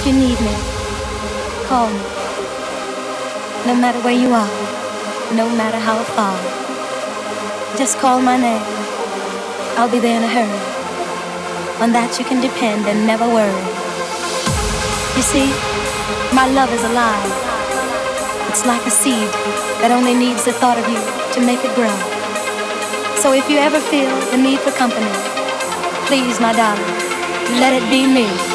If you need me, call me. No matter where you are, no matter how far, just call my name. I'll be there in a hurry. On that you can depend and never worry. You see, my love is alive. It's like a seed that only needs the thought of you to make it grow. So if you ever feel the need for company, please, my darling, let it be me.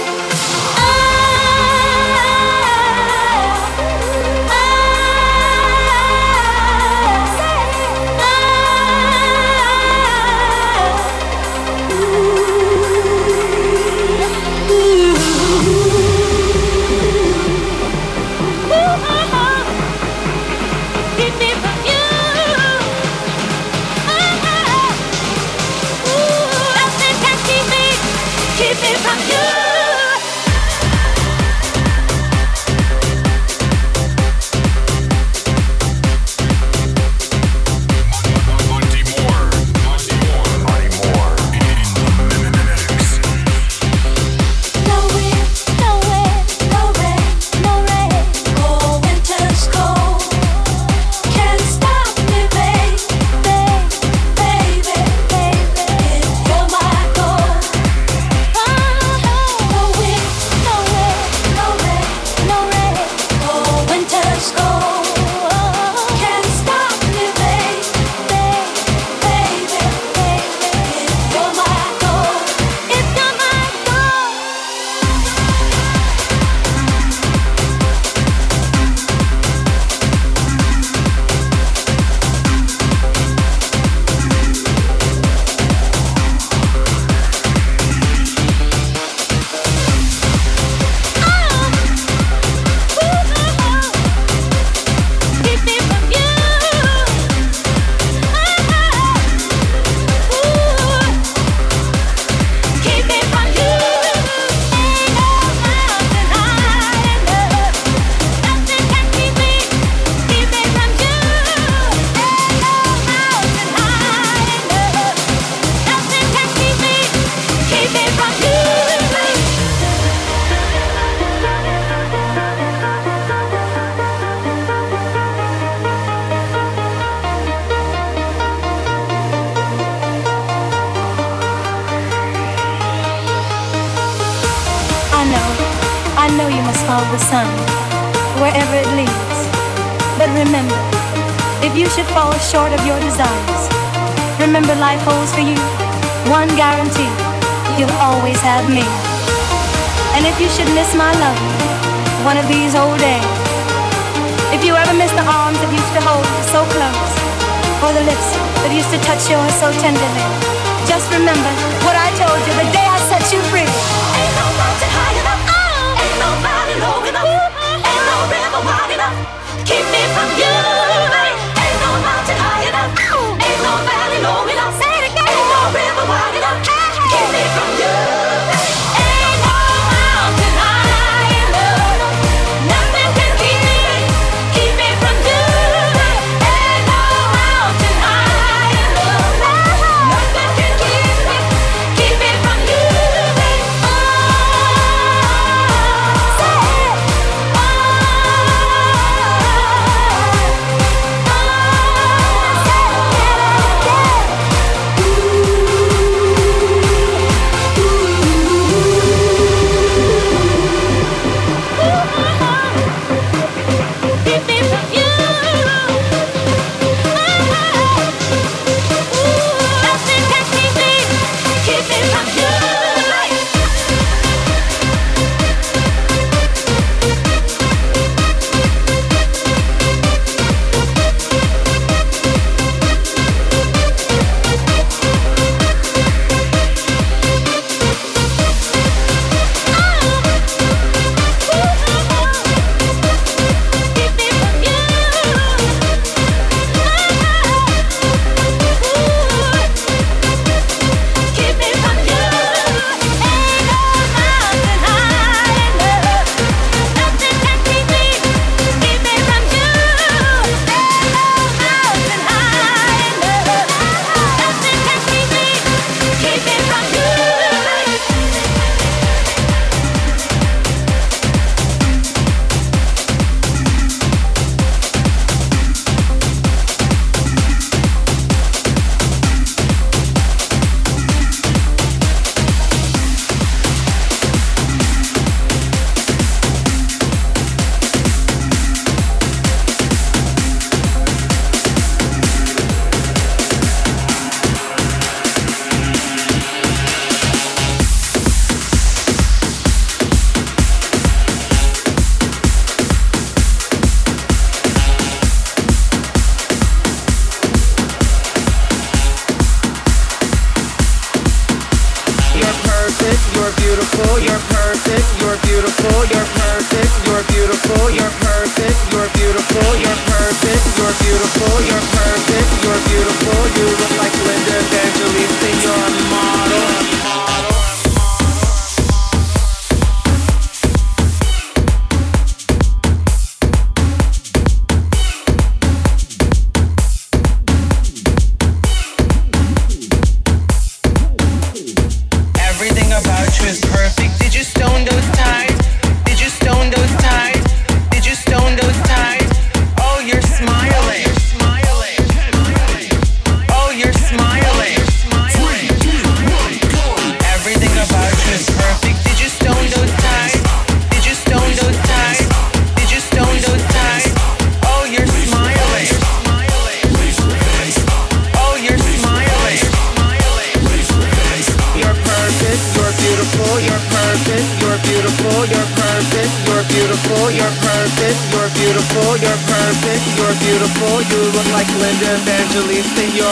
About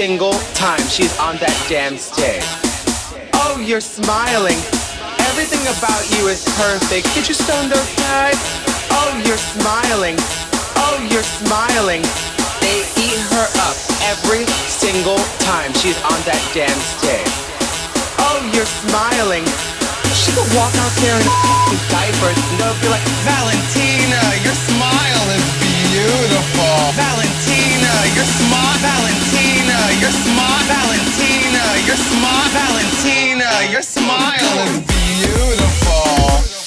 single time she's on that damn stage. Oh, you're smiling. Everything about you is perfect. Did you stone those ties? Oh, you're smiling. Oh, you're smiling. They eat her up every single time she's on that damn stage. Oh, you're smiling. She could walk out there in diapers and they'll be like, Valentina, your smile is beautiful. Valentina, your smile. Valentina, your smile. Valentina, your smile. Valentina, your smile is beautiful.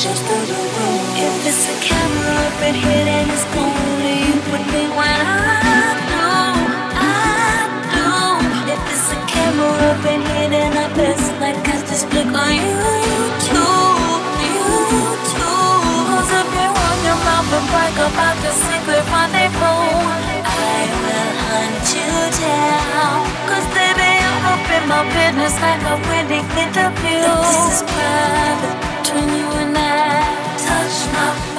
Just through the room. If it's a camera up in here, then it's only you with me when I do, I do. If it's a camera up in here, then I best like cast this flick on you You too. and brag about the secret rendezvous. I will hunt you down. Cause baby, I'm up in my business like a wedding interview. This is private Touch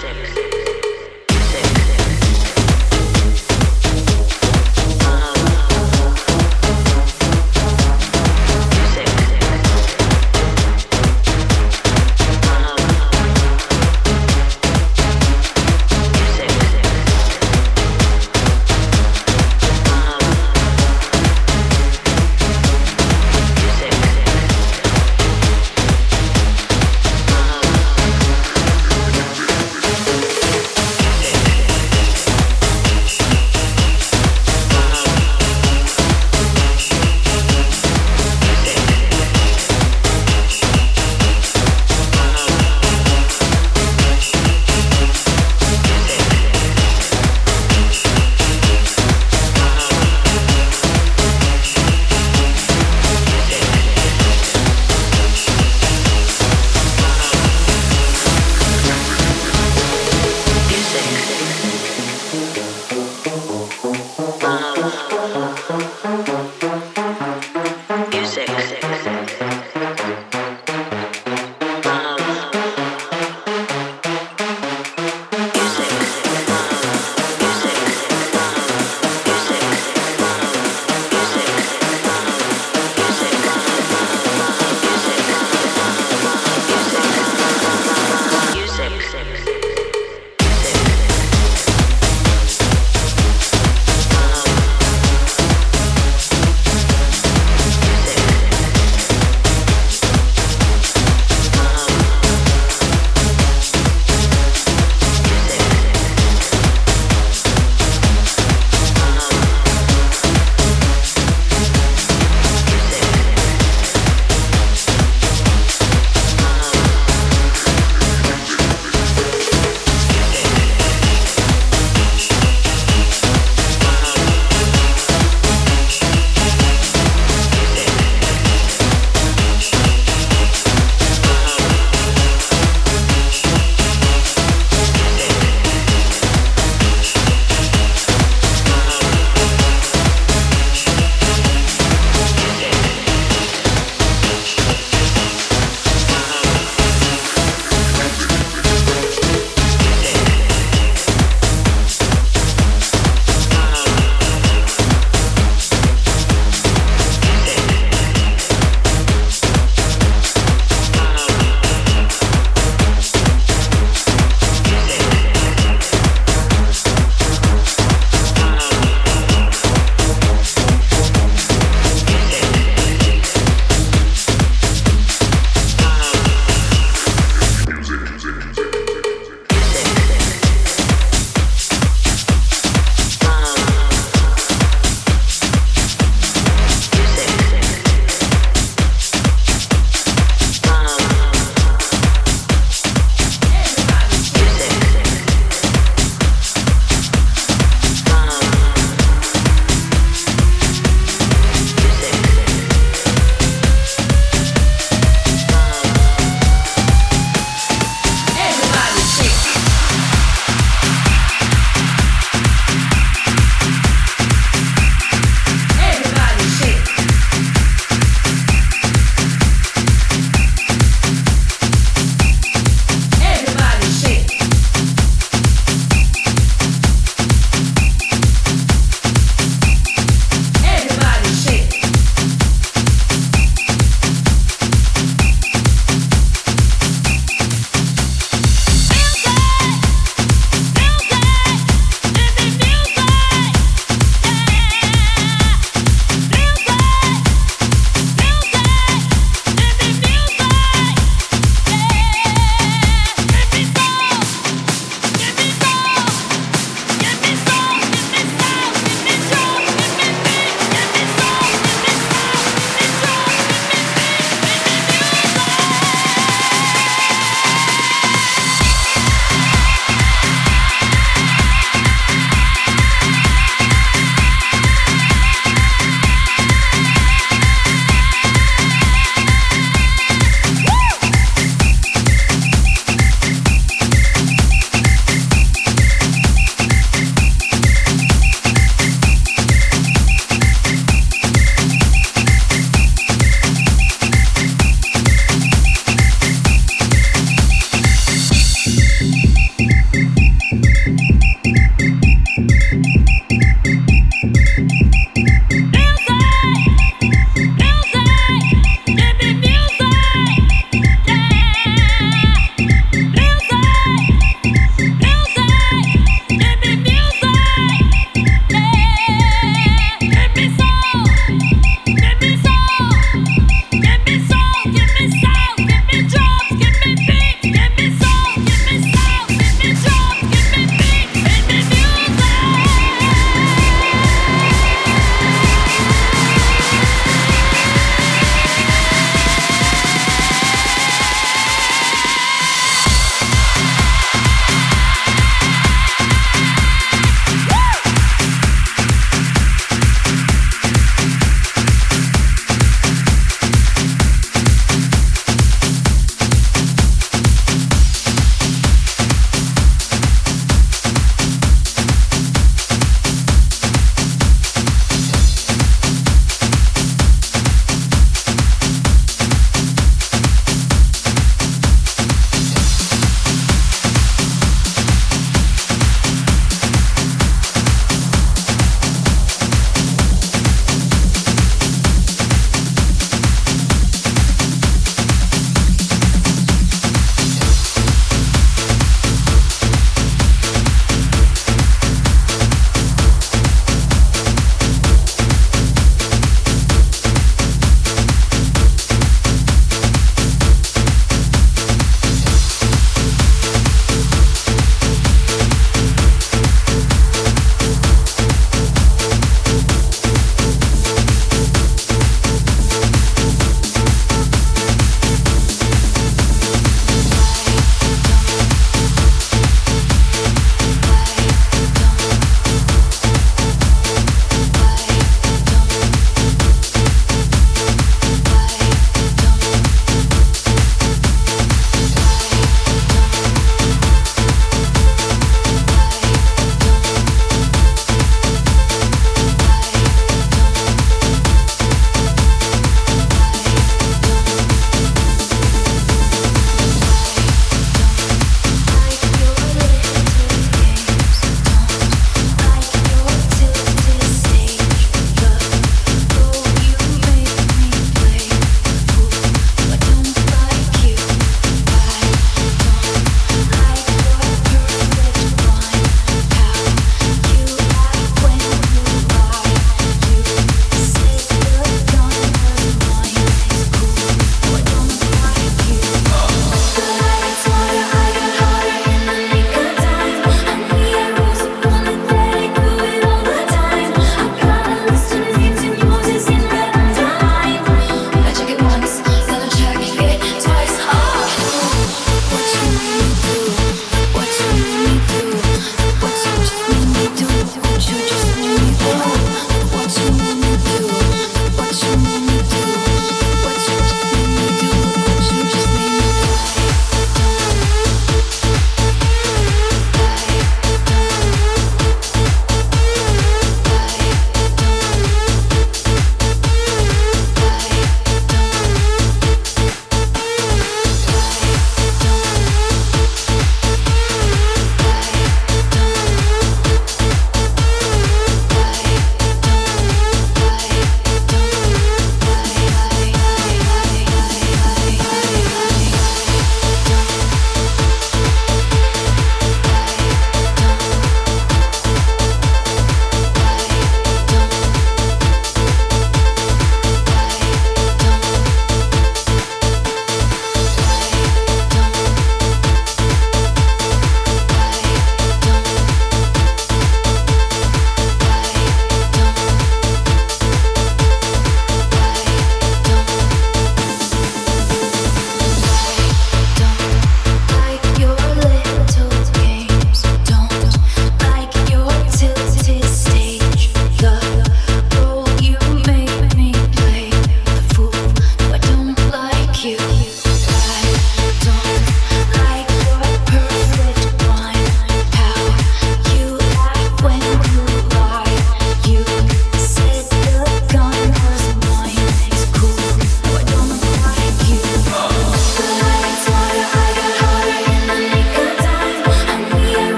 Six.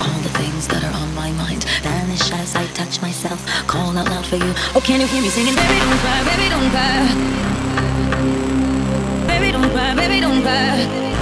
All the things that are on my mind vanish as I touch myself. Call out loud for you. Oh, can you hear me singing? Baby, don't cry, baby, don't cry. Baby, don't cry, baby, don't cry.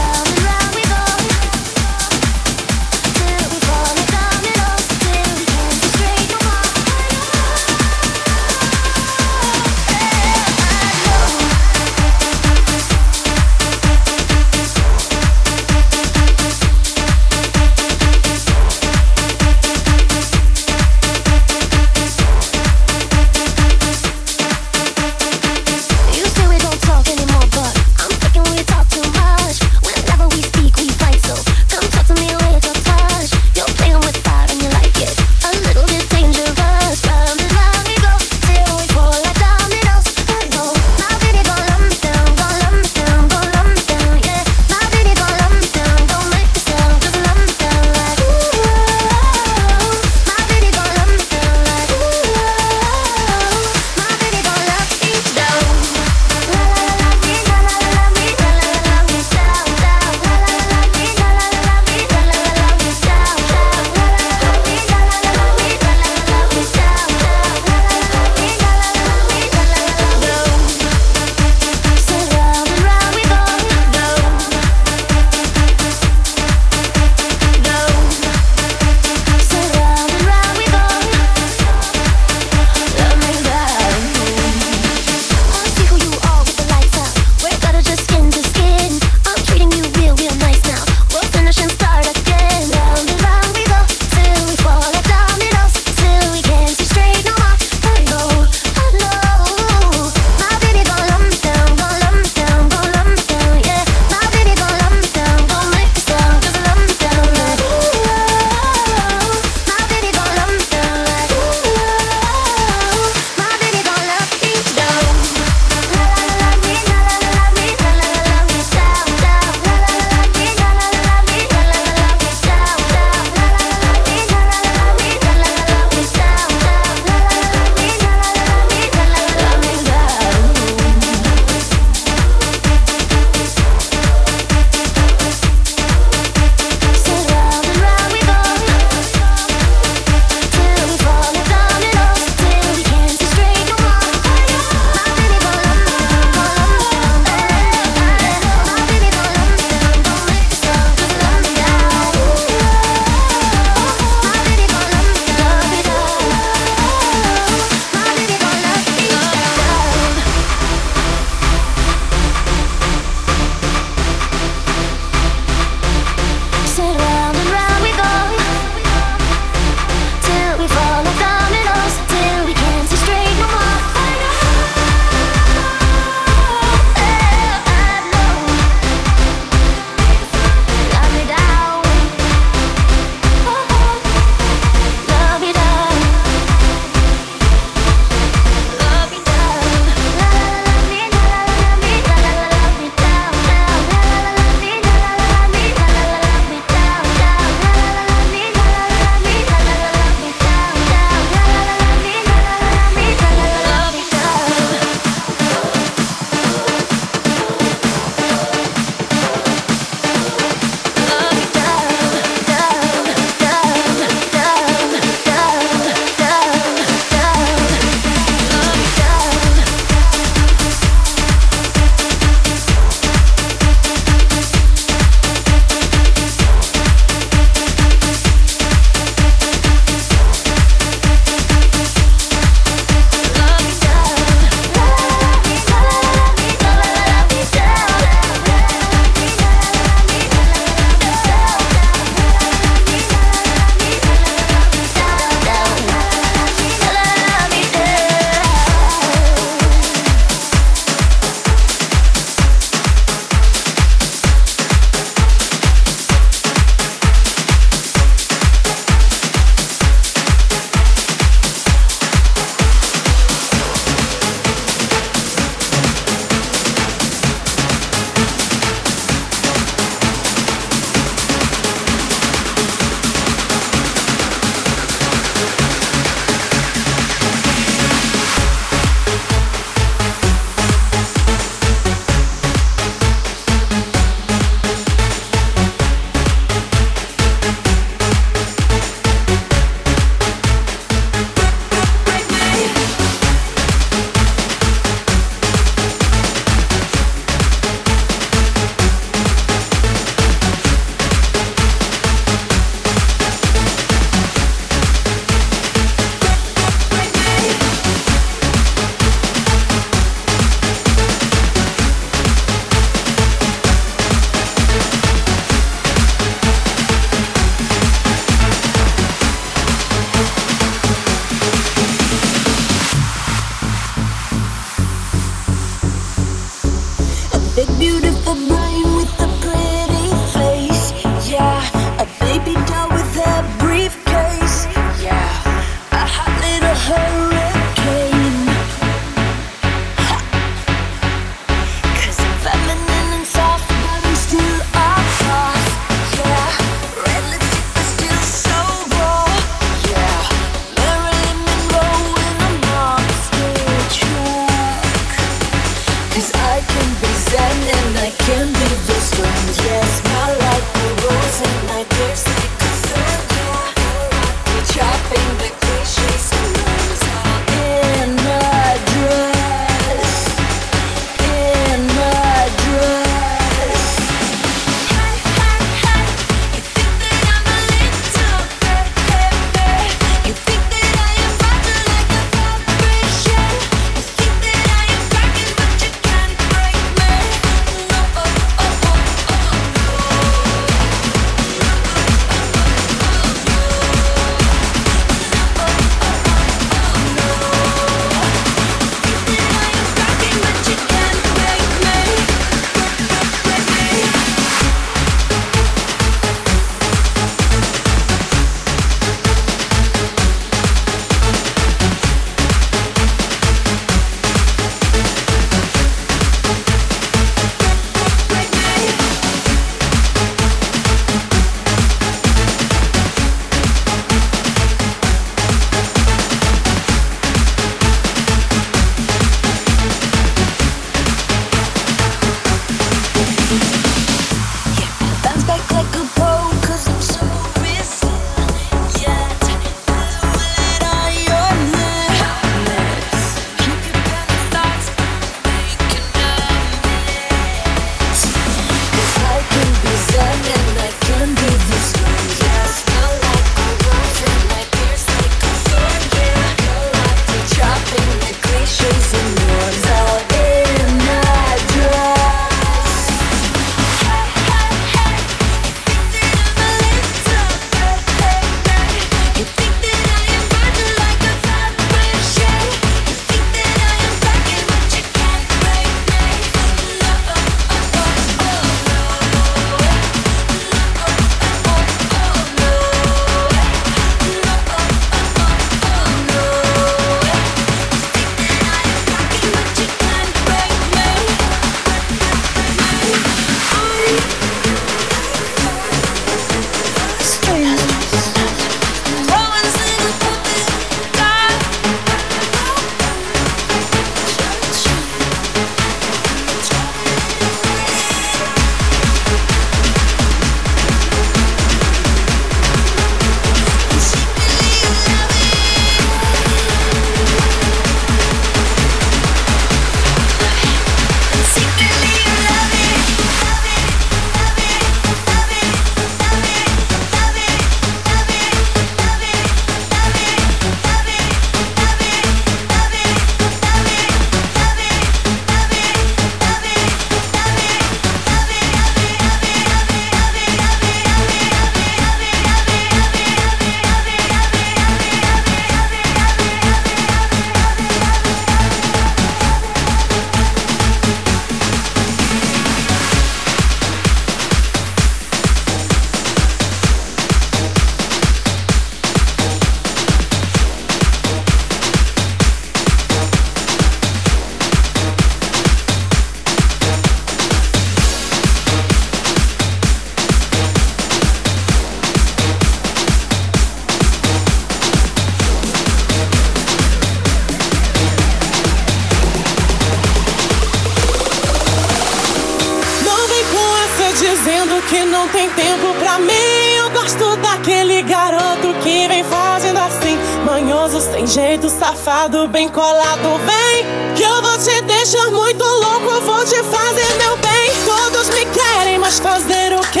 Safado, bem colado. Vem, que eu vou te deixar muito louco. Vou te fazer meu bem. Todos me querem, mas fazer o quê?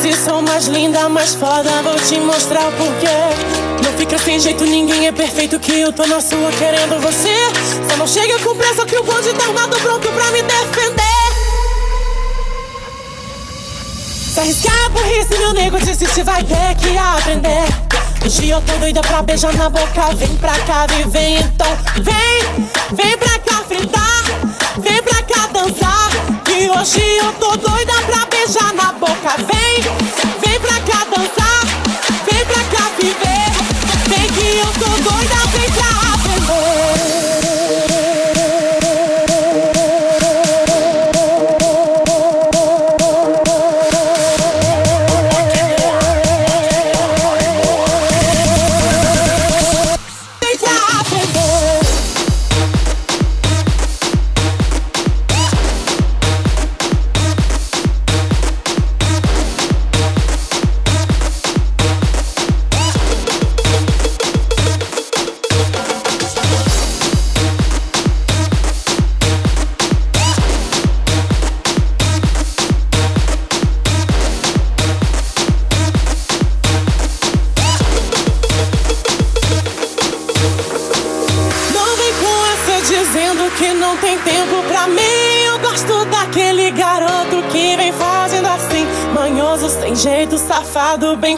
Se sou mais linda, mais foda, vou te mostrar o porquê. Não fica sem jeito, ninguém é perfeito. Que eu tô na sua querendo você. Só não chega com pressa que o bonde tá armado pronto pra me defender. Se arriscar burrice, meu nego desiste, vai ter que aprender. Hoje eu tô doida pra beijar na boca, vem pra cá, vem então. Vem, vem pra cá fritar, vem pra cá dançar. Que hoje eu tô doida pra beijar na boca, vem,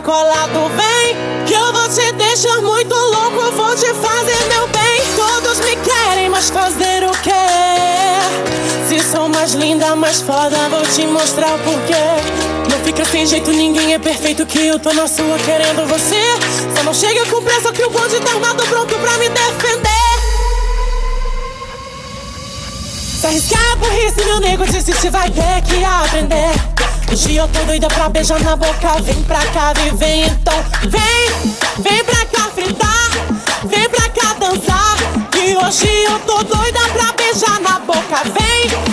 colado. Vem, que eu vou te deixar muito louco. Vou te fazer meu bem. Todos me querem, mas fazer o quê? Se sou mais linda, mais foda, vou te mostrar o porquê. Não fica sem jeito, ninguém é perfeito. Que eu tô na sua querendo você. Só não chega com pressa que o bonde tá armado pronto pra me defender. Se arriscar burrice, meu nego desiste, vai ter que aprender. Hoje eu tô doida pra beijar na boca, vem pra cá, vem então. Vem, vem pra cá fritar, vem pra cá dançar. Que hoje eu tô doida pra beijar na boca, vem, vem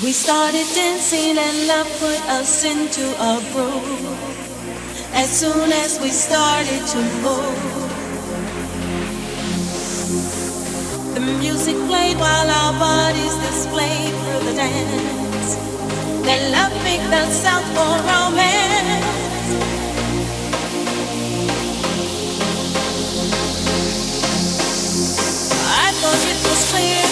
We started dancing and love put us into a groove. As soon as we started to move, the music played while our bodies displayed through the dance. That love make the sound for romance. I thought it was clear.